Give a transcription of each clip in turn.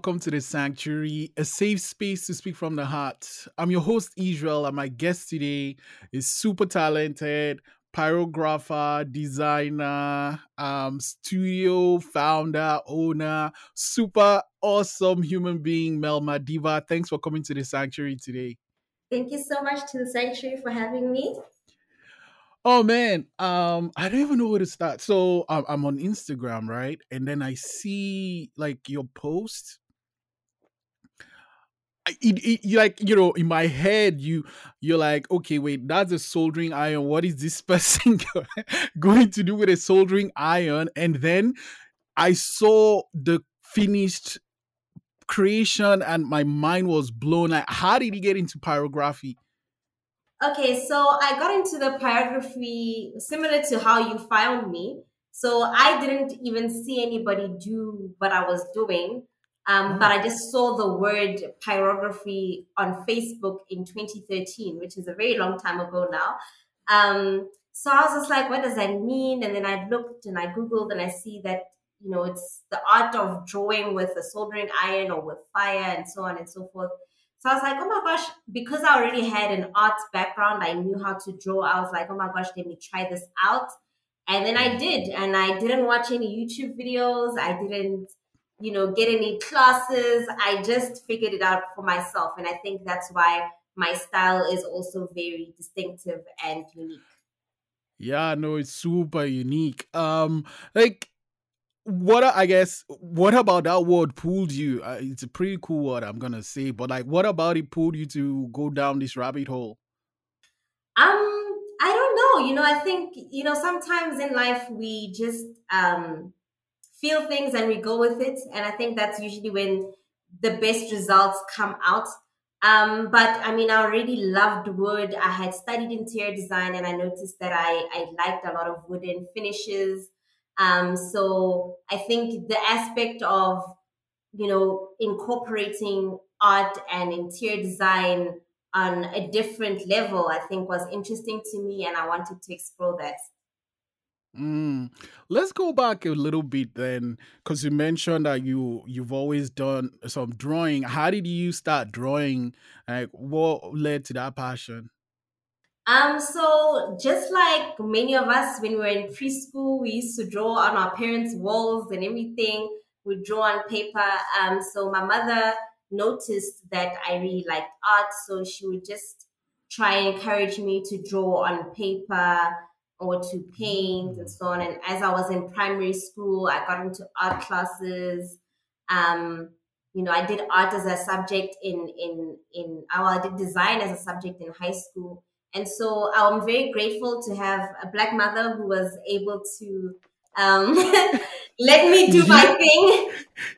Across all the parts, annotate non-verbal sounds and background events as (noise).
welcome to the Sanctuary, a safe space to speak from the heart. I'm your host, Israel, and my guest today is super talented pyrographer, designer, um, studio founder, owner, super awesome human being, Mel Madiba. Thanks for coming to the Sanctuary today. Thank you so much to the Sanctuary for having me. Oh man, um, I don't even know where to start. So um, I'm on Instagram, right? And then I see like your post. It, it, like you know in my head you you're like okay wait that's a soldering iron what is this (laughs) person going to do with a soldering iron and then i saw the finished creation and my mind was blown like how did he get into pyrography Okay, so I got into the pyrography similar to how you found me. So I didn't even see anybody do what I was doing. Um, But I just saw the word pyrography on Facebook in 2013, which is a very long time ago now. Um, so I was just like, what does that mean? And then I looked and I Googled and I see that, you know, it's the art of drawing with a soldering iron or with fire and so on and so forth. So I was like, oh my gosh, because I already had an arts background, I knew how to draw. I was like, oh my gosh, let me try this out. And then I did. And I didn't watch any YouTube videos. I didn't, you know, get any classes. I just figured it out for myself. And I think that's why my style is also very distinctive and unique. Yeah, no, it's super unique. Um, like what I guess what about that word pulled you? Uh, it's a pretty cool word, I'm gonna say, but like, what about it pulled you to go down this rabbit hole? Um, I don't know. You know, I think you know sometimes in life we just um feel things and we go with it, and I think that's usually when the best results come out. Um, but I mean, I already loved wood. I had studied interior design, and I noticed that I I liked a lot of wooden finishes. Um, so I think the aspect of, you know, incorporating art and interior design on a different level, I think was interesting to me and I wanted to explore that. Mm. Let's go back a little bit then, because you mentioned that you you've always done some drawing. How did you start drawing? Like, what led to that passion? Um, so just like many of us, when we were in preschool, we used to draw on our parents' walls and everything. We draw on paper. Um, so my mother noticed that I really liked art, so she would just try and encourage me to draw on paper or to paint and so on. And as I was in primary school, I got into art classes. Um, you know, I did art as a subject in in in. Well, I did design as a subject in high school. And so I'm very grateful to have a black mother who was able to um, (laughs) let me do my thing.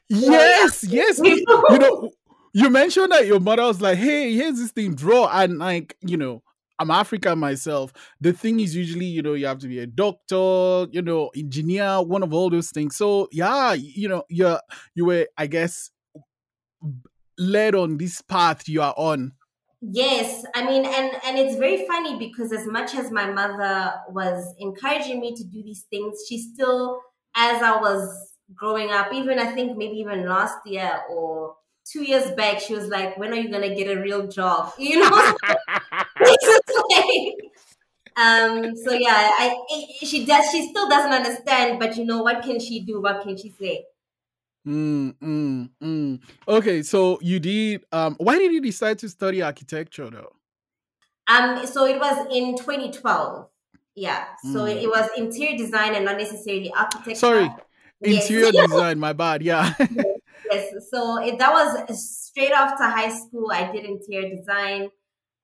Yes, yes. you know, you mentioned that your mother was like, hey, here's this thing, draw. And like, you know, I'm African myself. The thing is usually, you know, you have to be a doctor, you know, engineer, one of all those things. So yeah, you know, you're you were, I guess, led on this path you are on Yes, I mean, and and it's very funny because as much as my mother was encouraging me to do these things, she still, as I was growing up, even I think maybe even last year or two years back, she was like, "When are you gonna get a real job?" (laughs) You know, (laughs) um. So yeah, I she does. She still doesn't understand, but you know what can she do? What can she say? Mm, mm, mm. Okay, so you did. Um, why did you decide to study architecture though? Um, so it was in 2012. Yeah, so mm. it was interior design and not necessarily architecture. Sorry, interior yes. design. My bad. Yeah. (laughs) yes. So it, that was straight after high school. I did interior design.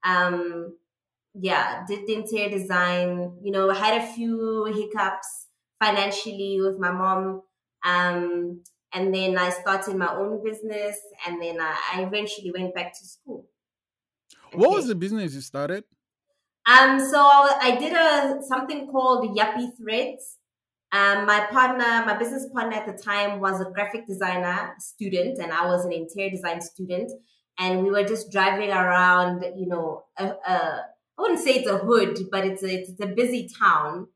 Um, yeah, did interior design. You know, had a few hiccups financially with my mom. Um, and then I started my own business, and then I, I eventually went back to school. What was the business you started? Um, so I did a something called Yappy Threads. Um, my partner, my business partner at the time was a graphic designer student, and I was an interior design student. And we were just driving around, you know, a, a I wouldn't say it's a hood, but it's a, it's a busy town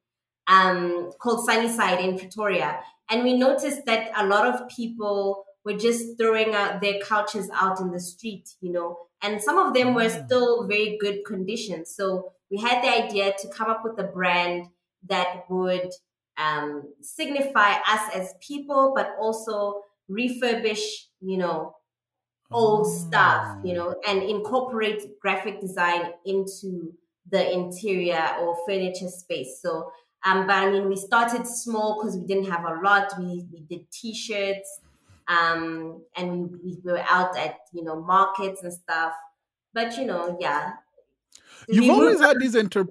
um, called Sunnyside in Pretoria. And we noticed that a lot of people were just throwing out their couches out in the street, you know, and some of them were Mm. still very good condition. So we had the idea to come up with a brand that would um, signify us as people, but also refurbish, you know, old stuff, you know, and incorporate graphic design into the interior or furniture space. So, um, but I mean, we started small because we didn't have a lot. We we did t-shirts, um, and we, we were out at you know markets and stuff. But you know, yeah, You've We always had this inter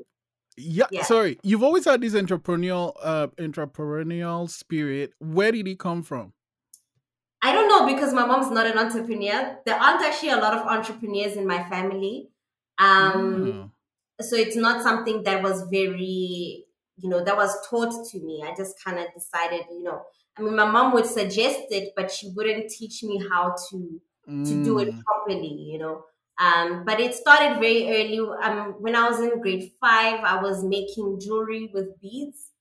yeah, Yeah. sorry. You've always had this entrepreneurial uh entrepreneurial spirit. Where did it come from? I don't know because my mom's not an entrepreneur. There aren't actually a lot of entrepreneurs in my family. Um, Ah. so it's not something that was very you know that was taught to me i just kind of decided you know i mean my mom would suggest it but she wouldn't teach me how to to do it Mm. properly you know um, but it started very early um, when i was in grade five i was making jewelry with beads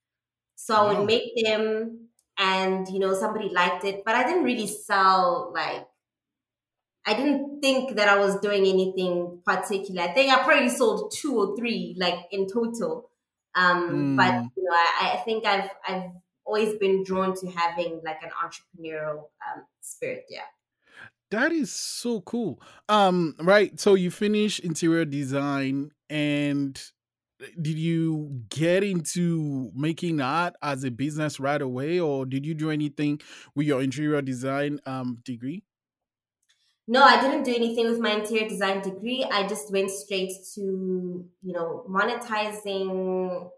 so i Wow. would make them and you know somebody liked it but i didn't really sell like I didn't think that I was doing anything particular. I think I probably sold two or three, like in total. Um, But Mm. you know, I, I think I've I've always been drawn to having like an entrepreneurial um, spirit. Yeah. That is so cool. Um, right. So you finish interior design and did you get into making art as a business right away or did you do anything with your interior design um degree? No, I didn't do anything with my interior design degree. I just went straight to you know monetizing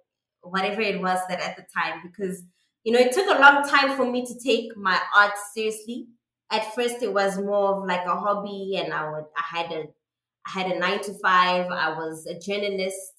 whatever it was that at the time because you know it took a long time for me to take my art seriously. At first, it was more of like a hobby, and I would I had a I had a nine to five. I was a journalist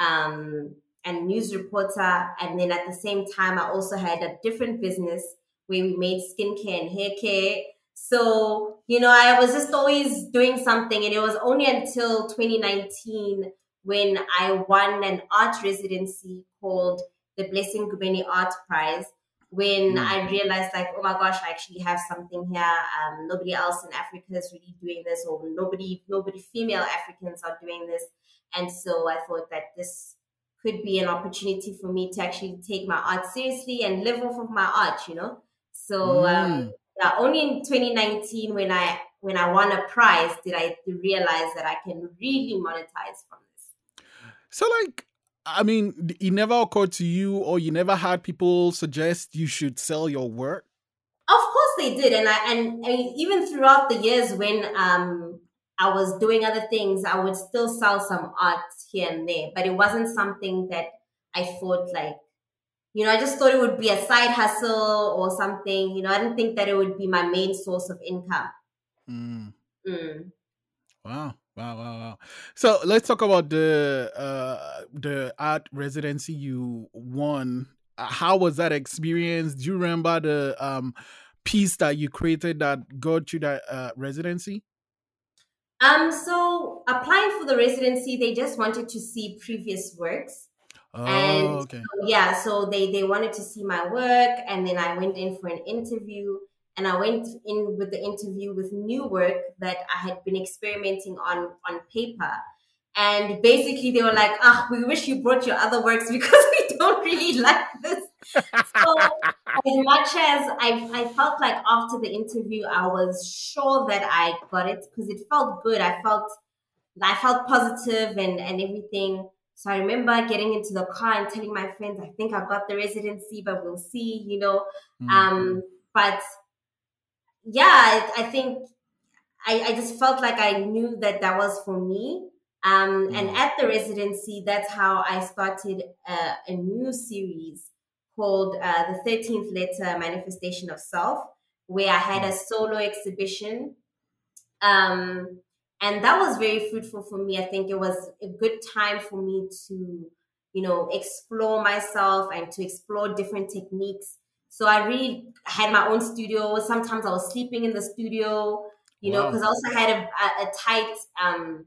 um, and news reporter, and then at the same time, I also had a different business where we made skincare and hair care. So, you know, I was just always doing something. And it was only until 2019 when I won an art residency called the Blessing Ngobeni Art Prize. When Mm. I realized, like, oh my gosh, I actually have something here. Um, nobody else in Africa is really doing this, or nobody, nobody female Africans are doing this. And so I thought that this could be an opportunity for me to actually take my art seriously and live off of my art, you know. So um, Mm. yeah, only in 2019 when I when I won a prize did I realize that I can really monetize from this. So like I mean, it never occurred to you or you never had people suggest you should sell your work? Of course they did, and I and, and even throughout the years when um I was doing other things, I would still sell some art here and there, but it wasn't something that I thought like. You know, I just thought it would be a side hustle or something. You know, I didn't think that it would be my main source of income. Mm. Mm. Wow. Wow, wow, wow. So let's talk about the uh the art residency you won. Uh, How was that experience? Do you remember the um piece that you created that got you that uh, residency? Um, so applying for the residency, they just wanted to see previous works. Oh, And okay. yeah, so they they wanted to see my work, and then I went in for an interview, and I went in with the interview with new work that I had been experimenting on on paper. And basically, they were like, "Ah, we wish you brought your other works (laughs) because we don't really like this." So, as much as I, I felt like after the interview, I was sure that I got it because it felt good. I felt I felt positive and and everything. So I remember getting into the car and telling my friends, I think I got the residency, but we'll see, you know. Mm. Um, but yeah, I, I think I, I just felt like I knew that that was for me. Um, and Mm. at the residency, that's how I started uh, a new series called uh, The 13th Letter Manifestation of Self, where I had a solo exhibition. Um, and that was very fruitful for me. I think it was a good time for me to, you know, explore myself and to explore different techniques. So I really had my own studio. Sometimes I was sleeping in the studio, you know, Wow. because I also had a, a, a tight um,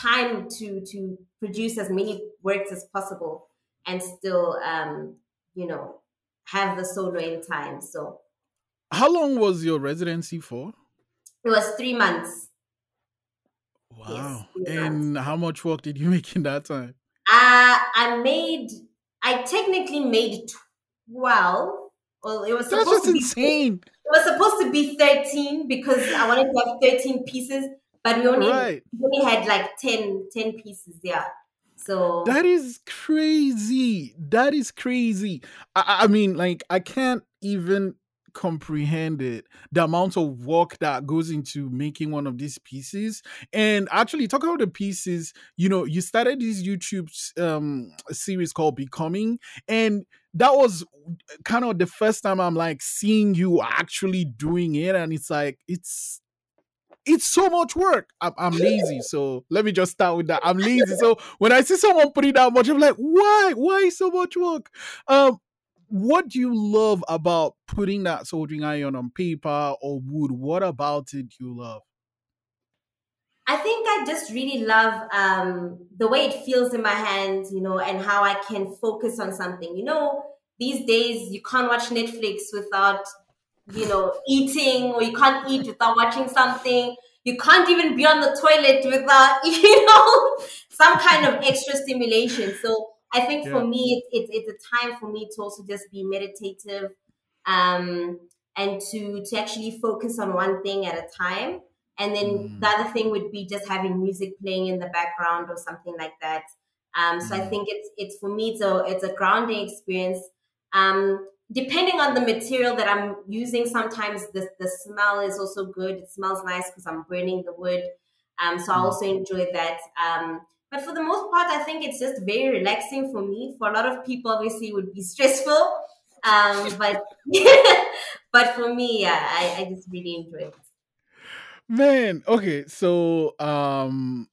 time to to produce as many works as possible and still, um, you know, have the solo in time. So How long was your residency for? It was three months. Wow. Yes, and months. how much work did you (laughs) make in that time? Uh, I made, I technically made 12. Well, it was That's supposed to be insane. It was supposed to be 13 because I wanted to have 13 pieces, but we only, right. we only had like 10, 10 pieces, yeah. So that is crazy. That is crazy. I, I mean, like, I can't even comprehend it the amount of work that goes into making one of these pieces and actually talk about the pieces you know you started this youtube um series called becoming and that was kind of the first time i'm like seeing you actually doing it and it's like it's it's so much work. I'm, I'm, lazy, so let me just start with that. I'm lazy, so when I see someone putting that much, I'm like, why? Why so much work? Um, what do you love about putting that soldering iron on paper or wood? What about it you love? I think I just really love um, the way it feels in my hands, you know, and how I can focus on something. You know, these days you can't watch Netflix without you know, eating or you can't eat without watching something. You can't even be on the toilet without, (laughs) you know, some kind of extra stimulation. So I think yeah. for me, it, it, it's a time for me to also just be meditative um, and to, to actually focus on one thing at a time. And then mm. the other thing would be just having music playing in the background or something like that. Um, so mm. I think it's it's for me it's a it's a grounding experience. Um, depending on the material that I'm using, sometimes the, the smell is also good. It smells nice because I'm burning the wood. Um, so I also enjoy that. Um, but for the most part, I think it's just very relaxing for me. For a lot of people, obviously, it would be (laughs) stressful. Um, but (laughs) but for me, yeah, I, I just really enjoy it. Man, okay, so um,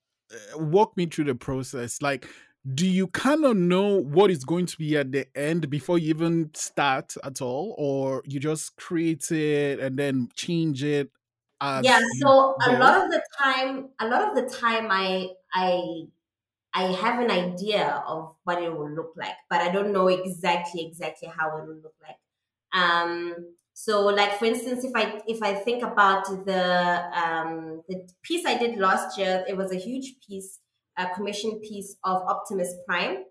walk me through the process. Like, do you kind of know what is going to be at the end before you even start at all? Or you just create it and then change it yeah so a lot of the time a lot of the time i i i have an idea of what it will look like but i don't know exactly exactly how it will look like. Um so like for instance if i if i think about the um the piece i did last year it was a huge piece a commission piece of Optimus Prime.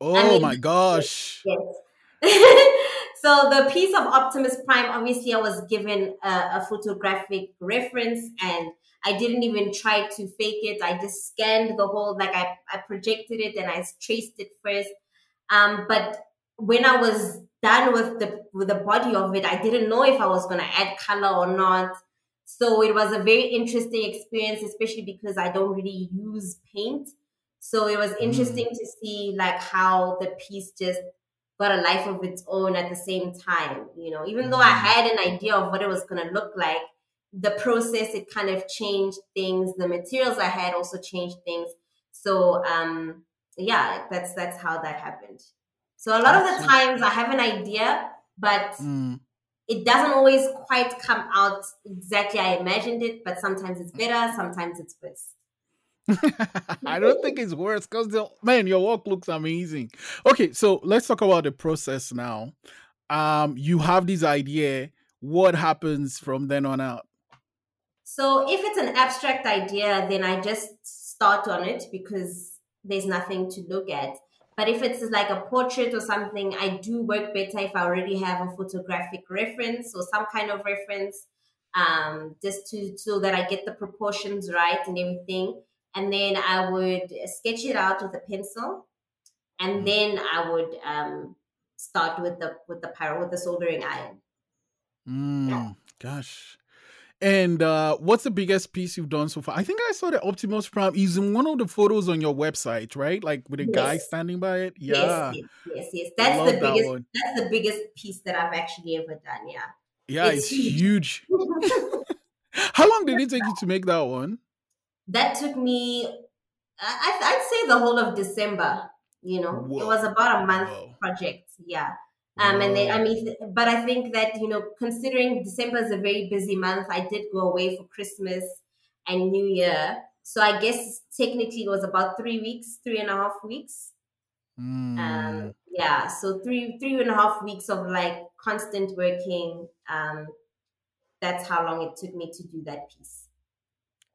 Oh I mean, my gosh. Yes. (laughs) so the piece of Optimus Prime, obviously I was given a, a, photographic reference and I didn't even try to fake it. I just scanned the whole, like I, I projected it and I traced it first. Um, but when I was done with the with the body of it, I didn't know if I was gonna add color or not. So it was a very interesting experience, especially because I don't really use paint. So it was mm. interesting mm. to see like how the piece just got a life of its own at the same time. You know, even though I mm. had an idea of what it was gonna look like, the process it kind of changed things. The materials I had also changed things. So um yeah, that's that's how that happened. So a lot of the times I have an idea, but mm it doesn't always quite come out exactly I imagined it, but sometimes it's better, sometimes it's worse. (laughs) I don't think it's worse because man, your work looks amazing. Okay, so let's talk about the process now. Um, you have this idea. What happens from then on out? So if it's an abstract idea, then I just start on it because there's nothing to look at. But if it's like a portrait or something, I do work better if I already have a photographic reference or some kind of reference, um, just to so that I get the proportions right and everything. And then I would sketch it out with a pencil, and mm. then I would um, start with the with the pyro with the soldering iron. Mm, yeah. Gosh, and uh, what's the biggest piece you've done so far? I think I saw the Optimus Prime is in one of the photos on your website, right? Like with a yes. guy standing by it. Yeah. Yes, yes, yes. That's the biggest. That that's the biggest piece that I've actually ever done. Yeah. Yeah, it's, it's huge. (laughs) How long did it take you to make that one? That took me, I, I'd say the whole of December. You know, Whoa. it was about a month Whoa. project. Yeah. Um, and then, I mean, but I think that, you know, considering December is a very busy month, I did go away for Christmas and New Year. So I guess technically it was about three weeks, three and a half weeks. Mm. Um, yeah, so three three and a half weeks of like constant working. Um, that's how long it took me to do that piece.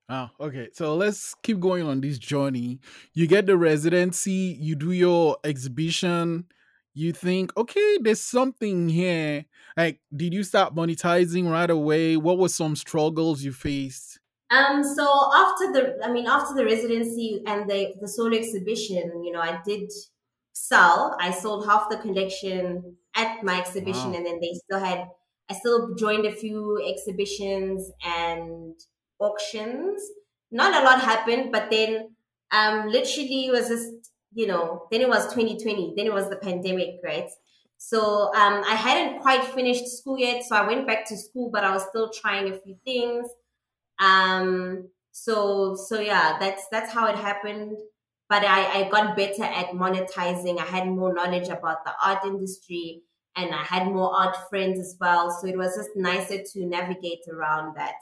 Oh, okay. So let's keep going on this journey. You get the residency, you do your exhibition, you think, okay, there's something here. Like, did you start monetizing right away? What were some struggles you faced? Um, so after the, I mean, after the residency and the the solo exhibition, you know, I did sell. I sold half the collection at my exhibition, wow. and then they still had. I still joined a few exhibitions and auctions. Not a lot happened, but then um, literally it was just you know. Then it was 2020. Then it was the pandemic, right? So um, I hadn't quite finished school yet, so I went back to school, but I was still trying a few things. Um, so so yeah, that's that's how it happened. But I, I got better at monetizing. I had more knowledge about the art industry and I had more art friends as well. So it was just nicer to navigate around that.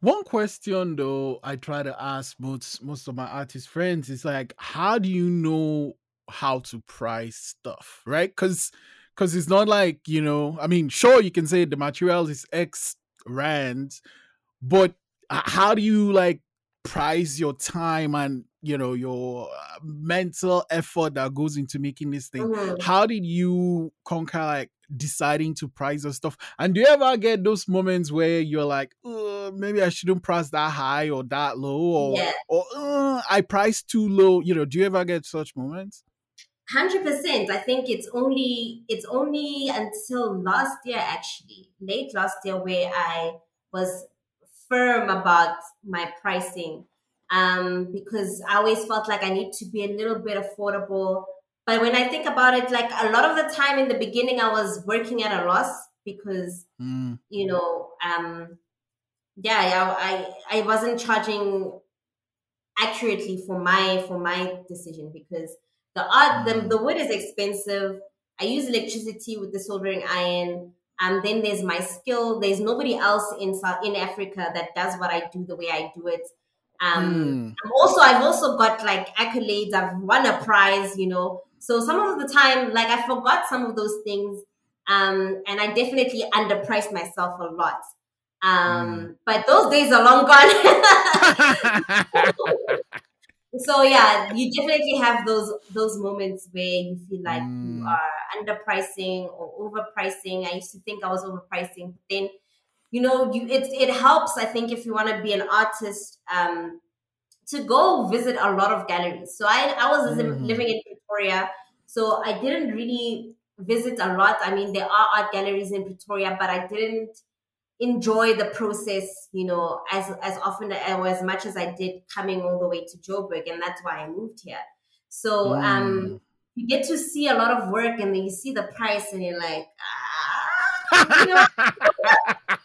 One question though I try to ask most most of my artist friends is like, how do you know how to price stuff, right? Because because it's not like you know, I mean, sure you can say the material is X rand, but how do you like price your time and you know your uh, mental effort that goes into making this thing mm-hmm. how did you conquer like deciding to price your stuff and do you ever get those moments where you're like maybe i shouldn't price that high or that low or yeah. or i price too low you know do you ever get such moments 100% i think it's only it's only until last year actually late last year where i was firm about my pricing um, because I always felt like I need to be a little bit affordable. But when I think about it, like a lot of the time in the beginning, I was working at a loss because, mm. you know, um, yeah, I, I wasn't charging accurately for my for my decision because the art the, mm. the wood is expensive. I use electricity with the soldering iron. Um, then there's my skill. There's nobody else in South, in Africa that does what I do the way I do it. Um, mm. also, I've also got like accolades. I've won a prize, you know. So some of the time, like I forgot some of those things, um, and I definitely underpriced myself a lot. Um, mm. But those days are long gone. (laughs) (laughs) so yeah, you definitely have those those moments where you feel like mm. you are underpricing or overpricing. I used to think I was overpricing, but then you know, you it it helps. I think if you want to be an artist, um, to go visit a lot of galleries. So I I was mm-hmm. living in Pretoria, so I didn't really visit a lot. I mean, there are art galleries in Pretoria, but I didn't enjoy the process, you know, as as often or as much as I did coming all the way to Joburg, and that's why I moved here. So um, mm. um, you get to see a lot of work, and then you see the price, and you're like, ah, (laughs) you know.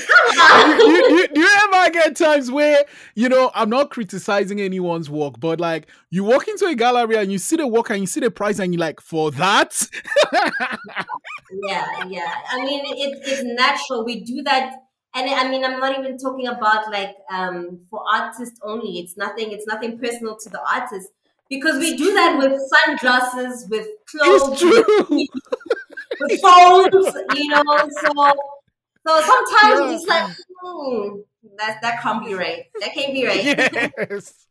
You, you, do you ever get times where you know I'm not criticizing anyone's work, but like you walk into a gallery and you see the work and you see the price and you're like, for that? (laughs) yeah, yeah. I mean, it, it's natural. We do that, and I mean, I'm not even talking about like um, for artists only. It's nothing. It's nothing personal to the artist because we do that with sunglasses, with clothes, with (laughs) phones. You know, so so sometimes yeah. it's like, hmm, that that can't be right. That can't be right. yes.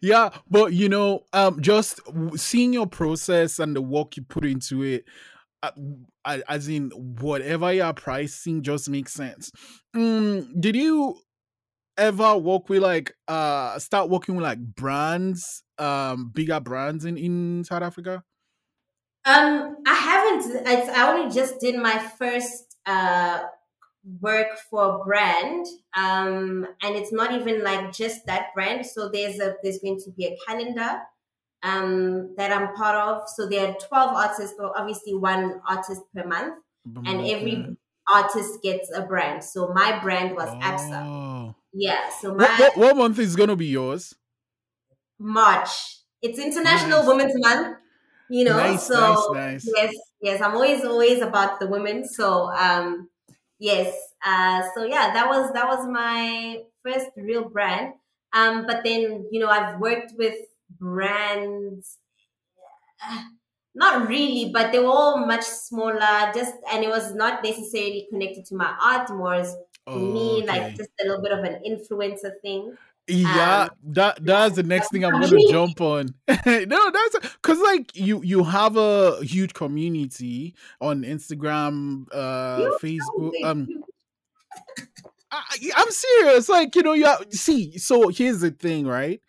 yeah, but you know, um, just seeing your process and the work you put into it, uh, as in whatever you're pricing, just makes sense. Mm, did you ever work with like uh start working with like brands, um, bigger brands in in South Africa? Um, I haven't. I, I only just did my first uh work for a brand um, and it's not even like just that brand. So there's a there's going to be a calendar um, that i'm part of. So there are 12 artists so obviously one artist per month and every artist gets a brand. So my brand was oh. absa yeah so my what, what, what, month is going to be yours? March. It's international nice. women's month you know nice, so nice, yes yes i'm always always about the women. So um Yes. Uh, so yeah, that was that was my first real brand. Um, but then you know I've worked with brands. not really, but they were all much smaller. Just and it was not necessarily connected to my art, more as Oh, me, like just a little bit of an influencer thing. Yeah, Um, that that's the next thing I'm gonna (laughs) jump on. (laughs) no, that's because like you you have a huge community on Instagram, uh, You Facebook. Um. I, I'm serious. Like you know, you have, see. So here's the thing, right?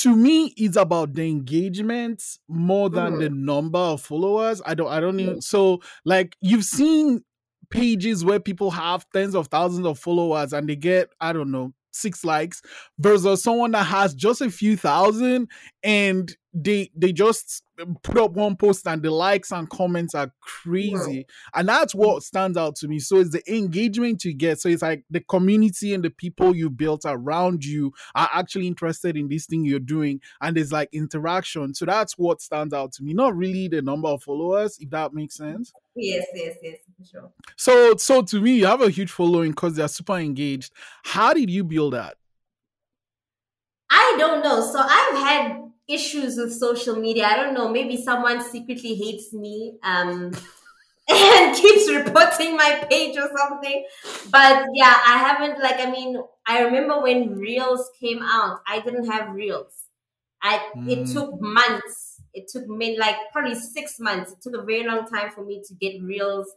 To me, it's about the engagement more than the number of followers. I don't. I don't even. So like you've seen pages where people have tens of thousands of followers and they get I don't know six likes versus someone that has just a few thousand and they they just put up one post and the likes and comments are crazy. And that's what stands out to me. So it's the engagement you get. So it's like the community and the people you built around you are actually interested in this thing you're doing. And there's like interaction. So that's what stands out to me. Not really the number of followers if that makes sense. Yes, yes, yes, for sure. so so to me you have a huge following because they're super engaged. How did you build that? I don't know. So I've had issues with social media. I don't know. Maybe someone secretly hates me um, (laughs) and keeps reporting my page or something. But yeah, I haven't. Like, I mean, I remember when Reels came out. I didn't have Reels. I it Mm. took months. It took me like probably six months. It took a very long time for me to get Reels.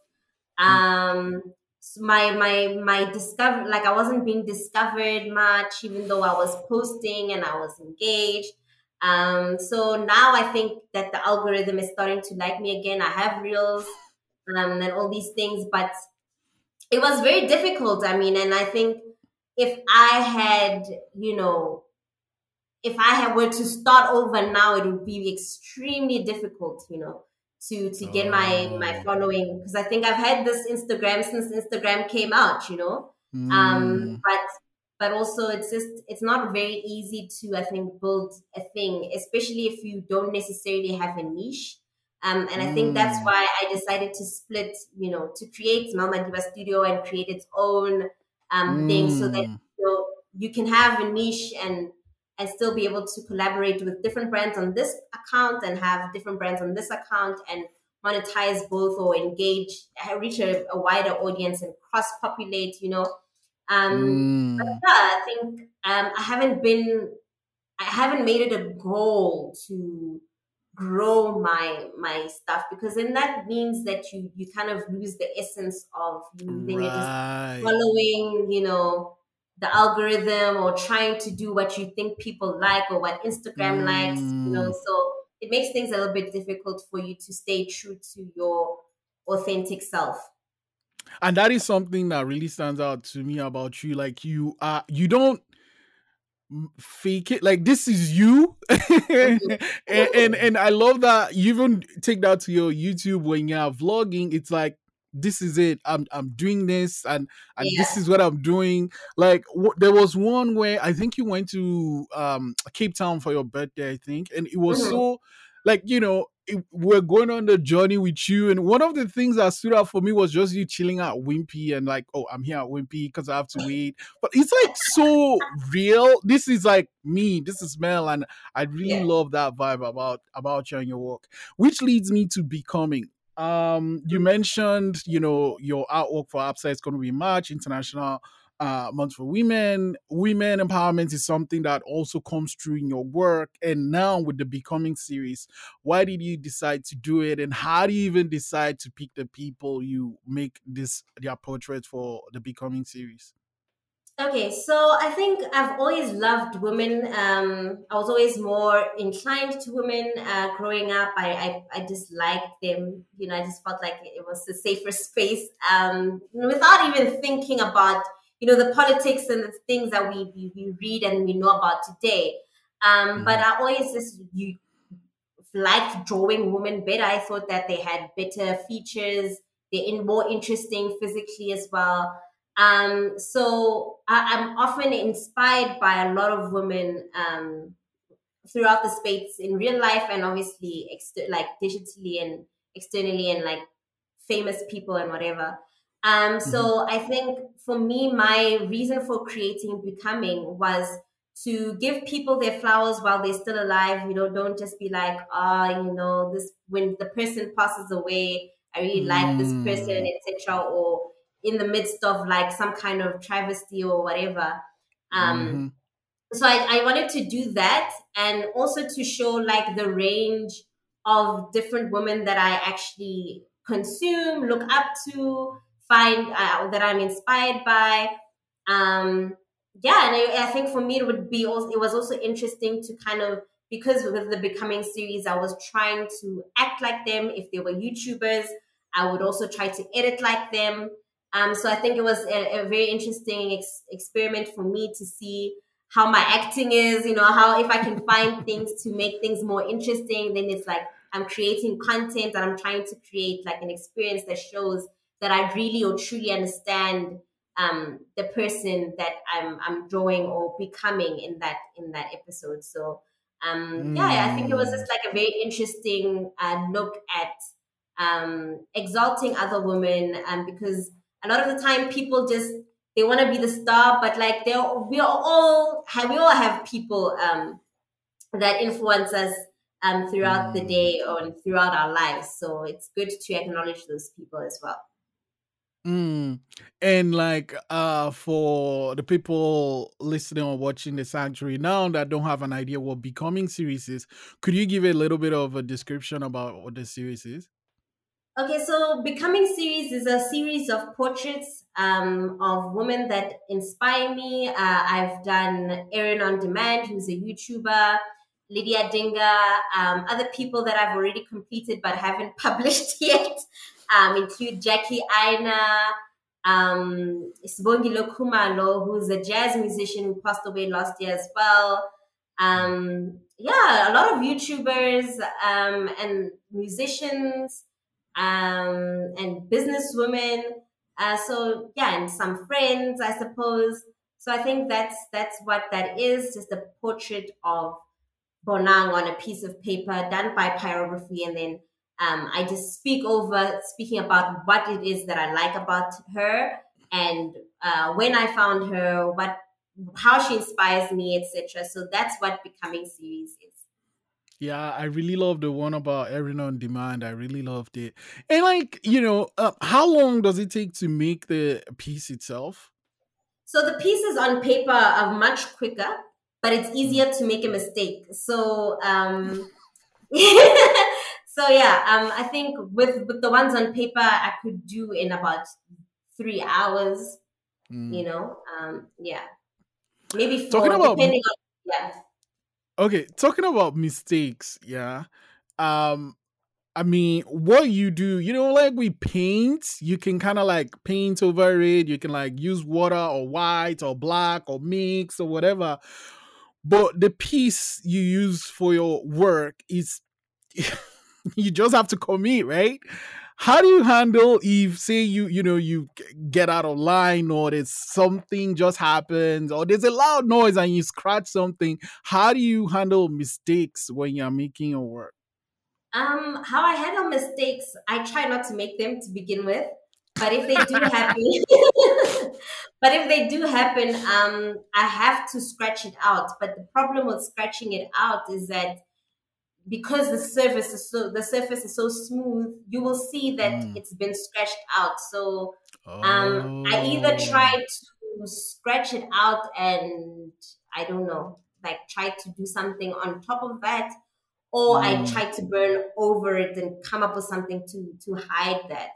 Um, so my my my discover like I wasn't being discovered much, even though I was posting and I was engaged. Um, so now I think that the algorithm is starting to like me again. I have reels um, and all these things, but it was very difficult. I mean, and I think if I had, you know, if I had were to start over now, it would be extremely difficult, you know, to to get my my Oh. following because I think I've had this Instagram since Instagram came out, you know. Mm. Um, but but also it's just it's not very easy to I think build a thing, especially if you don't necessarily have a niche. Um, and I think that's Mm. why I decided to split, you know, to create Mama Diva Studio and create its own um, thing so that Mm. you, know, you can have a niche and and still be able to collaborate with different brands on this account and have different brands on this account and monetize both or engage reach a, a wider audience and cross populate you know um but Mm. yeah, i think um i haven't been i haven't made it a goal to grow my my stuff because then that means that you you kind of lose the essence of you then you're just following, you know, the algorithm or trying to do what you think people like or what Instagram likes, you know. Mm. So it makes things a little bit difficult for you to stay true to your authentic self. And that is something that really stands out to me about you. Like you are you don't fake it. Like this is you. (laughs) And, and and i love that you even take that to your youtube when you're vlogging. It's like this is it. I'm i'm doing this and and this is what i'm doing. Like w- there was one where i think you went to um cape town for your birthday i think. And it was Mhm. so like you know we're going on the journey with you. And one of the things that stood out for me was just you chilling at wimpy and like oh i'm here at wimpy because i have to wait. But it's like so real. This is like me. This is mel. And i really Yeah. love that vibe about about you and your work which leads me to becoming. Um you mentioned you know your artwork for Absa is going to be March International uh, Month for Women. Women empowerment is something that also comes through in your work. And now with the Becoming series, why did you decide to do it? And how do you even decide to pick the people you make this their portrait for the Becoming series? Okay, so I think I've always loved women. Um, I was always more inclined to women uh, growing up. I, I I just liked them. You know, I just felt like it was a safer (laughs) space um, without even thinking about you know the politics and the things that we we, we read and we know about today. Um, But I always just you liked drawing women better. I thought that they had better features. They're in more interesting physically as well. Um, so I, I'm often inspired by a lot of women um, throughout the space in real life and obviously exter- like digitally and externally and like famous people and whatever. Um, so I think for me, my reason for creating Becoming was to give people their flowers while they're still alive. You know, don't just be like, ah, oh, you know, this when the person passes away, I really like this person, Mm. etc. Or in the midst of like some kind of travesty or whatever. Um, Mhm. so I, I wanted to do that and also to show like the range of different women that I actually consume, look up to, find uh, that I'm inspired by. Um, yeah, and I, I think for me it would be also it was also interesting to kind of because with the becoming series I was trying to act like them. If they were YouTubers, I would also try to edit like them. Um, so I think it was a, a very interesting ex- experiment for me to see how my acting is. You know how if I can find (laughs) things to make things more interesting, then it's like I'm creating content and I'm trying to create like an experience that shows that I really or truly understand um, the person that I'm I'm drawing or becoming in that in that episode. So um, yeah, I think it was just like a very interesting uh, look at um, exalting other women, um, because a lot of the time people just they want to be the star, but like they we are all have we all have people um, that influence us um, throughout the day or throughout our lives. So it's good to acknowledge those people as well. Mm. And like uh for the people listening or watching the sanctuary now that don't have an idea what becoming series is, could you give a little bit of a description about what the series is? Okay, so Becoming series is a series of portraits um, of women that inspire me. Uh, I've done Erin on Demand, who's a YouTuber, Lydia Dinga, um, other people that I've already completed but haven't (laughs) published yet um, include Jackie Aina, um, Sibongile Khumalo, who's a jazz musician who passed away last year as well. Um, yeah, a lot of YouTubers um, and musicians um, and businesswomen. Uh, so yeah, and some friends, I suppose. So I think that's that's what that is, just a portrait of Bonang on a piece of paper done by pyrography, and then um, I just speak over, speaking about what it is that I like about her, and uh, when I found her, what, how she inspires me, etc. So that's what becoming series is. Yeah, I really love the one about Erin on Demand. I really loved it. And like, you know, uh, how long does it take to make the piece itself? So the pieces on paper are much quicker, but it's easier to make a mistake. So um (laughs) (laughs) so yeah, um I think with with the ones on paper I could do in about 3 hours, Mm. you know. Um yeah. Maybe four Talking about depending on yeah. okay, talking about mistakes, yeah. Um I mean, what you do, you know, like we paint, you can kind of like paint over it. You can like use water or white or black or mix or whatever. But the piece you use for your work is (laughs) (laughs) you just have to commit, right? How do you handle if say you you know you get out of line or there's something just happens or there's a loud noise and you scratch something? How do you handle mistakes when you're making your work? Um, how I handle mistakes, I try not to make them to begin with. But if they do happen, (laughs) but if they do happen, um, I have to scratch it out. But the problem with scratching it out is that because the surface is so the surface is so smooth, you will see that Mm. it's been scratched out. So um, I either Oh. try to scratch it out and I don't know, like try to do something on top of that, or I Mm. try to burn over it and come up with something to to hide that.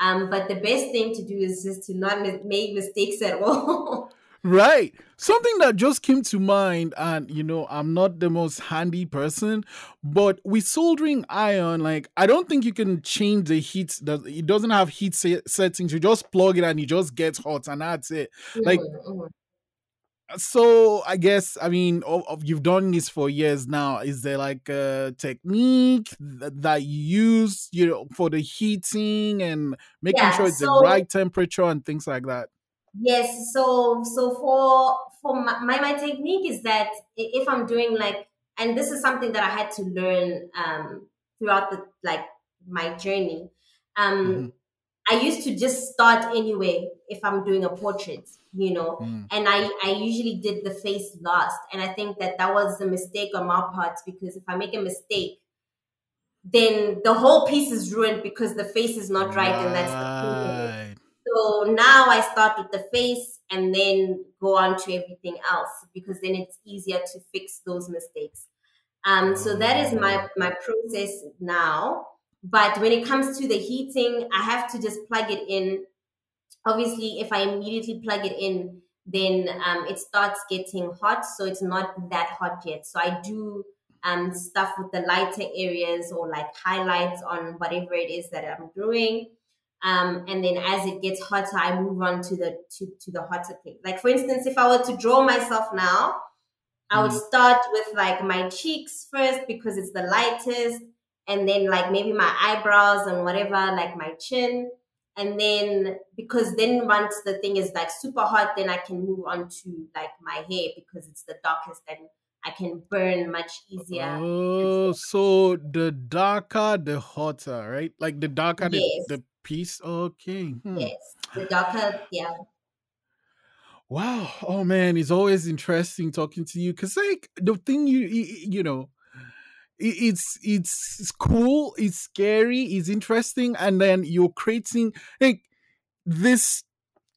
Um, but the best thing to do is just to not make mistakes at all. (laughs) Right. Something that just came to mind, and you know, I'm not the most handy person, but with soldering iron, like I don't think you can change the heat. That it doesn't have heat se- settings. You just plug it and it just gets hot, and that's it. Like so, I guess I mean, you've done this for years now. Is there like a technique that you use, you know, for the heating and making Yeah, sure it's the right temperature and things like that? Yes, so so for for my, my technique is that if I'm doing like, and this is something that I had to learn um, throughout the like my journey. Um, Mhm. I used to just start anyway if I'm doing a portrait, you know, Mm. and I, I usually did the face last. And I think that that was a mistake on my part because if I make a mistake, then the whole piece is ruined because the face is not right, and that's the. Right. So now I start with the face and then go on to everything else because then it's easier to fix those mistakes. Um, so that is my my process now. But when it comes to the heating, I have to just plug it in. Obviously, if I immediately plug it in, then um, it starts getting hot. So it's not that hot yet. So I do um, stuff with the lighter areas or like highlights on whatever it is that I'm doing. Um, and then as it gets hotter, I move on to the to, to the hotter thing. Like for instance, if I were to draw myself now, I would start with like my cheeks first because it's the lightest, and then like maybe my eyebrows and whatever, like my chin. And then because then once the thing is like super hot, then I can move on to like my hair because it's the darkest and I can burn much easier. Oh, so the darker, the hotter, right? Like the darker Yes. the, the piece. Okay. Hmm. Yes, the yeah. Wow. Oh man, it's always interesting talking to you because like the thing you you, know, it's it's cool, it's scary, it's interesting, and then you're creating like this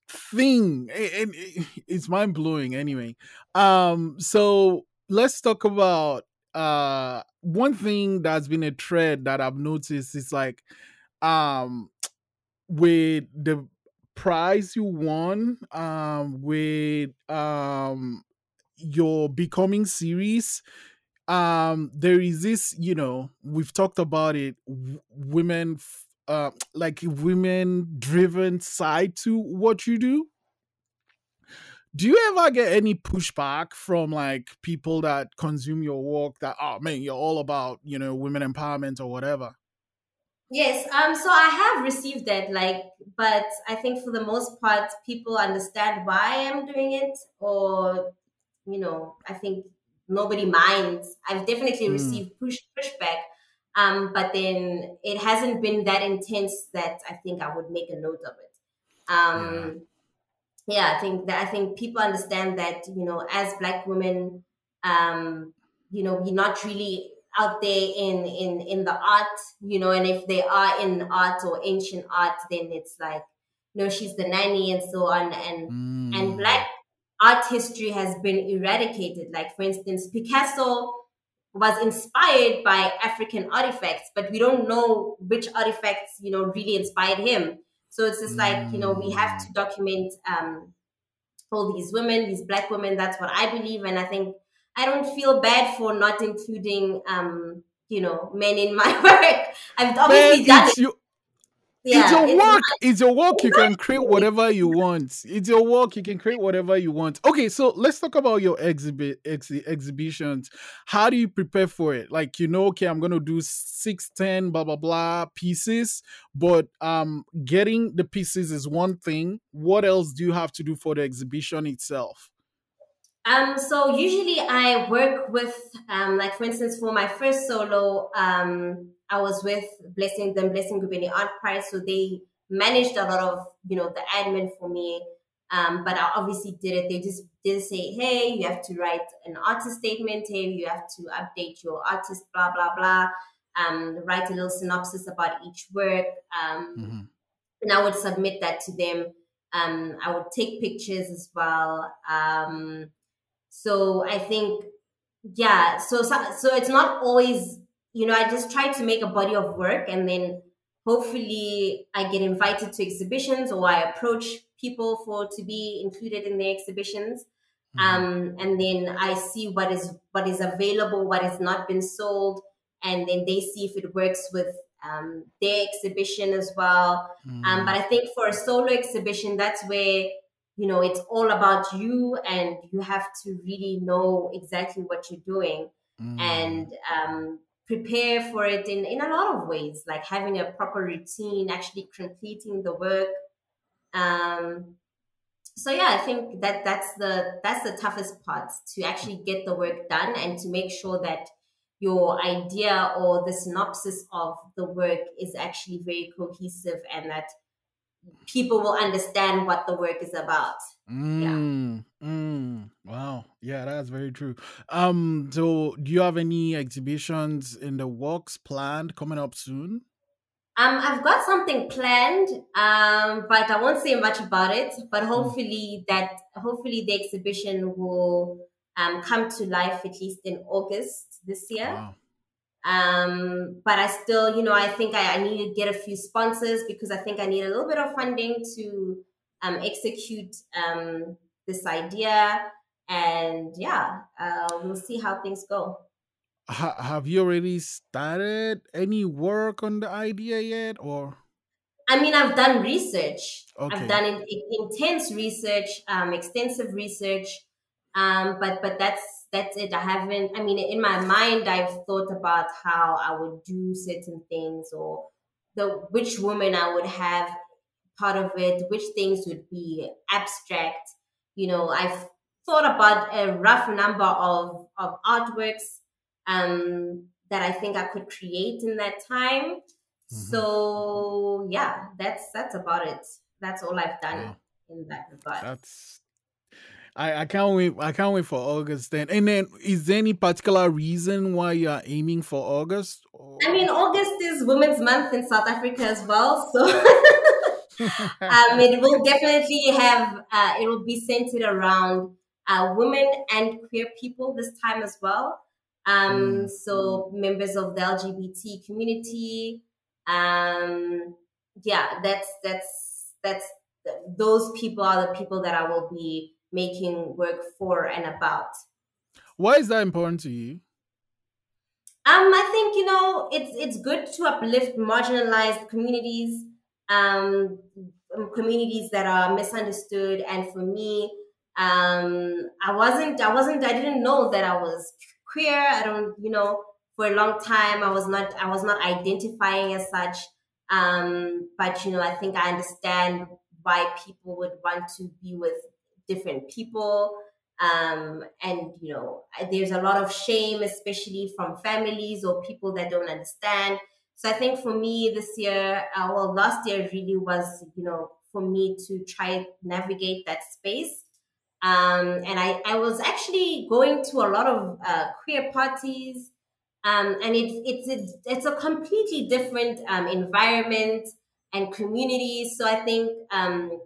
thing, and it- it's mind blowing. Anyway, um, so let's talk about uh one thing that's been a thread that I've noticed is like um with the prize you won um with um your becoming series um there is this you know we've talked about it w- women f- uh like women driven side to what you do. Do you ever get any pushback from like people that consume your work that oh man you're all about you know women empowerment or whatever Yes, um, so I have received that, like, but I think for the most part, people understand why I'm doing it, or you know, I think nobody minds. I've definitely Mm. received push pushback, um, but then it hasn't been that intense that I think I would make a note of it. Um, yeah. I think that I think people understand that you know, as Black women, um, you know, we're not really out there in in in the art, you know, and if they are in art or ancient art, then it's like, know, she's the nanny and so on, and Mm. and black art history has been eradicated. Like, for instance, Picasso was inspired by African artifacts, but we don't know which artifacts, you know, really inspired him. So it's just like, you know, we have to document um, all these women, these black women. That's what I believe. And I think I don't feel bad for not including, um, you know, men in my (laughs) work. I've obviously done it's it. your Yeah, it's your it's work. It's your work. You can create whatever you want. It's your work. You can create whatever you want. Okay, so let's talk about your exhibit ex- exhibitions. How do you prepare for it? Like you know, okay, I'm gonna do six, ten, blah blah blah pieces, but um, getting the pieces is one thing. What else do you have to do for the exhibition itself? Um, so usually I work with, um, like for instance, for my first solo, um, I was with Blessing them Blessing Group in the Art Prize, so they managed a lot of you know the admin for me. Um, but I obviously did it. They just did say, hey, you have to write an artist statement. Hey, you have to update your artist, blah blah blah. Um, write a little synopsis about each work. Um, Mhm. and I would submit that to them. Um, I would take pictures as well. Um, so I think, yeah. So, so so it's not always, you know. I just try to make a body of work, and then hopefully I get invited to exhibitions, or I approach people for to be included in their exhibitions. Um, and then I see what is what is available, what has not been sold, and then they see if it works with um, their exhibition as well. Um, but I think for a solo exhibition, that's where you know it's all about you, and you have to really know exactly what you're doing Mm. and um, prepare for it in in a lot of ways, like having a proper routine, actually completing the work. Um, so yeah, I think that that's the that's the toughest part to actually get the work done and to make sure that your idea or the synopsis of the work is actually very cohesive and that people will understand what the work is about. Mm, mm, wow. Yeah, that's very true. Um, so do you have any exhibitions in the works planned coming up soon? Um, I've got something planned, um, but I won't say much about it. But hopefully that hopefully the exhibition will um, come to life at least in August this year. Wow. Um, but I still, you know, I think I, I need to get a few sponsors because I think I need a little bit of funding to um, execute um, this idea. And yeah, uh, we'll see how things go. Ha- have you already started any work on the idea yet, or? I mean, I've done research. Okay. I've done in, in- intense research, um, extensive research, um, but but that's that's it. I haven't. I mean, in my mind, I've thought about how I would do certain things, or the which woman I would have part of it, which things would be abstract. You know, I've thought about a rough number of of artworks um, that I think I could create in that time. Mhm. So yeah, that's that's about it. That's all I've done Wow. in that regard. That's I, I can't wait I can't wait for August then. And then is there any particular reason why you are aiming for August? Or- I mean, August is Women's Month in South Africa as well, so (laughs) um, it will definitely have uh, it will be centered around uh, women and queer people this time as well. Um, Mm. so members of the LGBT community. Um, yeah, that's that's that's those people are the people that I will be making work for and about. why is that important to you? Um, I think you know it's it's good to uplift marginalized communities, um, um, communities that are misunderstood. And for me, um, I wasn't, I wasn't, I didn't know that I was queer. I don't, you know, for a long time I was not, I was not identifying as such. Um, but you know, I think I understand why people would want to be with different people um, and you know there's a lot of shame especially from families or people that don't understand. So i think for me this year uh, well last year really was you know for me to try navigate that space. Um, and I, I was actually going to a lot of uh, queer parties um, and it's it's it's, it's a completely different um, environment and community. So i think um,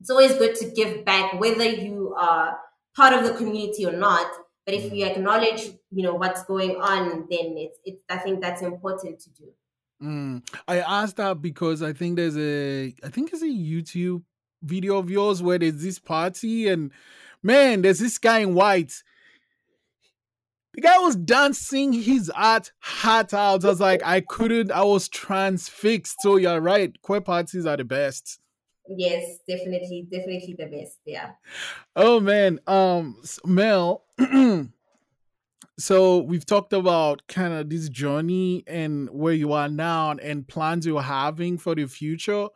it's always good to give back whether you are part of the community or not but if you acknowledge you know what's going on then it's it's i think that's important to do Mm. I asked that because I think there's a I think it's a YouTube video of yours where there's this party and man, there's this guy in white. The guy was dancing his art heart out. I was like, I couldn't, I was transfixed. So you're right, queer parties are the best. Yes definitely definitely the best yeah Oh man, um, Mel. (clears throat) so we've talked about kind of this journey and where you are now and plans you're having for the future.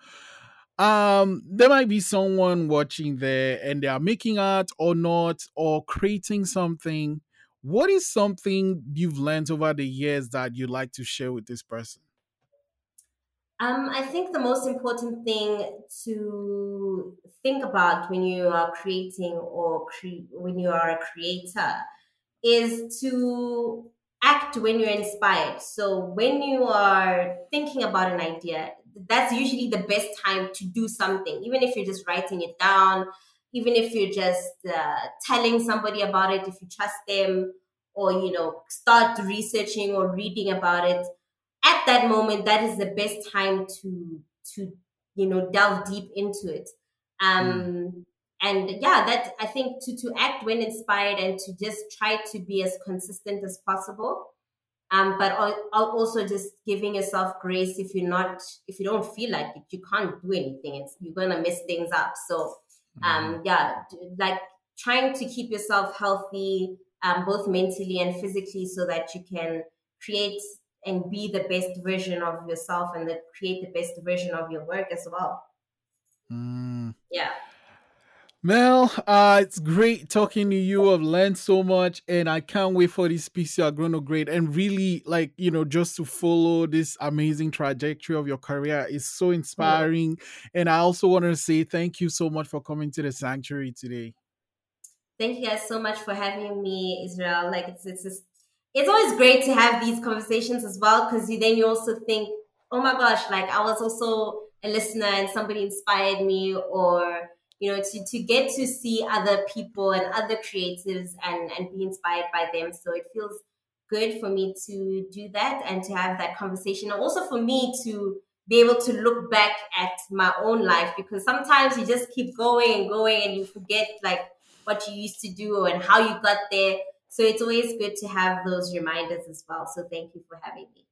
Um, there might be someone watching there and they are making art or not or creating something. What is something you've learned over the years that you'd like to share with this person? Um, I think the most important thing to think about when you are creating or cre- when you are a creator is to act when you're inspired. So when you are thinking about an idea, that's usually the best time to do something, even if you're just writing it down, even if you're just uh, telling somebody about it, if you trust them, or you know, start researching or reading about it at that moment that is the best time to to you know delve deep into it. Um and yeah that i think to to act when inspired and to just try to be as consistent as possible. Um but al- al- also just giving yourself grace if you're not if you don't feel like it you can't do anything. It's you're gonna mess things up. So um yeah like trying to keep yourself healthy um, both mentally and physically so that you can create and be the best version of yourself and that create the best version of your work as well Mm. yeah Mel, uh, it's great talking to you. I've learned so much, and I can't wait for this piece you are going to grade. And really, like you know, just to follow this amazing trajectory of your career is so inspiring. Yeah. And I also want to say thank you so much for coming to the sanctuary today. Thank you guys so much for having me, Israel. Like it's it's just, it's always great to have these conversations as well because then you also think, oh my gosh, like I was also a listener and somebody inspired me or you know to, to get to see other people and other creatives and and be inspired by them. So it feels good for me to do that and to have that conversation and also for me to be able to look back at my own life because sometimes you just keep going and going and you forget like what you used to do and how you got there so it's always good to have those reminders as well. So thank you for having me